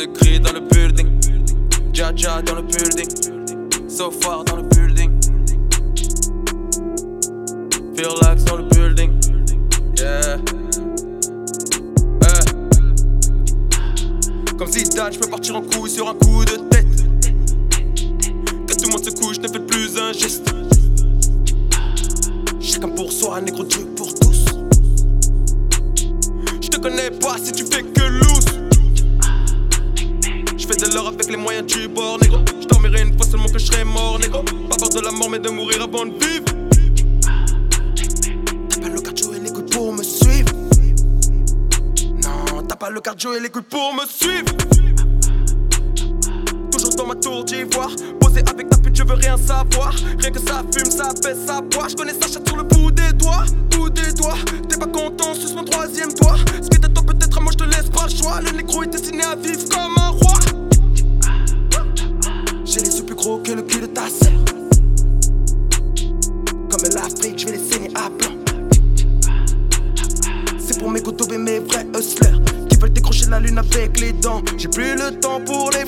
secrets dans le building. Jaja dans le building. So far dans le building. Feel like dans le building. Yeah. Eh. Comme si je peux partir en couille sur un coup de tête. Que tout le monde se couche, ne fait plus un geste. Chacun pour soi, négro Dieu pour tous. Je te connais pas si tu fais que loose. De l'or avec les moyens du bord, négro. Je dormirai une fois seulement que je serai mort, négro. Pas peur de la mort, mais de mourir avant de vivre. T'as pas le cardio et couilles pour me suivre. Non, t'as pas le cardio et couilles pour me suivre. Toujours dans ma tour d'ivoire. Posé avec ta pute, je veux rien savoir. Rien que ça fume, ça pèse, ça boit. Je connais sa chatte sur le bout des doigts. Bout des doigts. T'es pas content, suce mon troisième doigt. Ce qui toi, peut-être, moi je te laisse pas le choix. Le négro est destiné à vivre que le cul de ta sœur. Comme l'Afrique, je vais les saigner à blanc. C'est pour mes gouttes mes vrais hustlers qui veulent décrocher la lune avec les dents. J'ai plus le temps pour les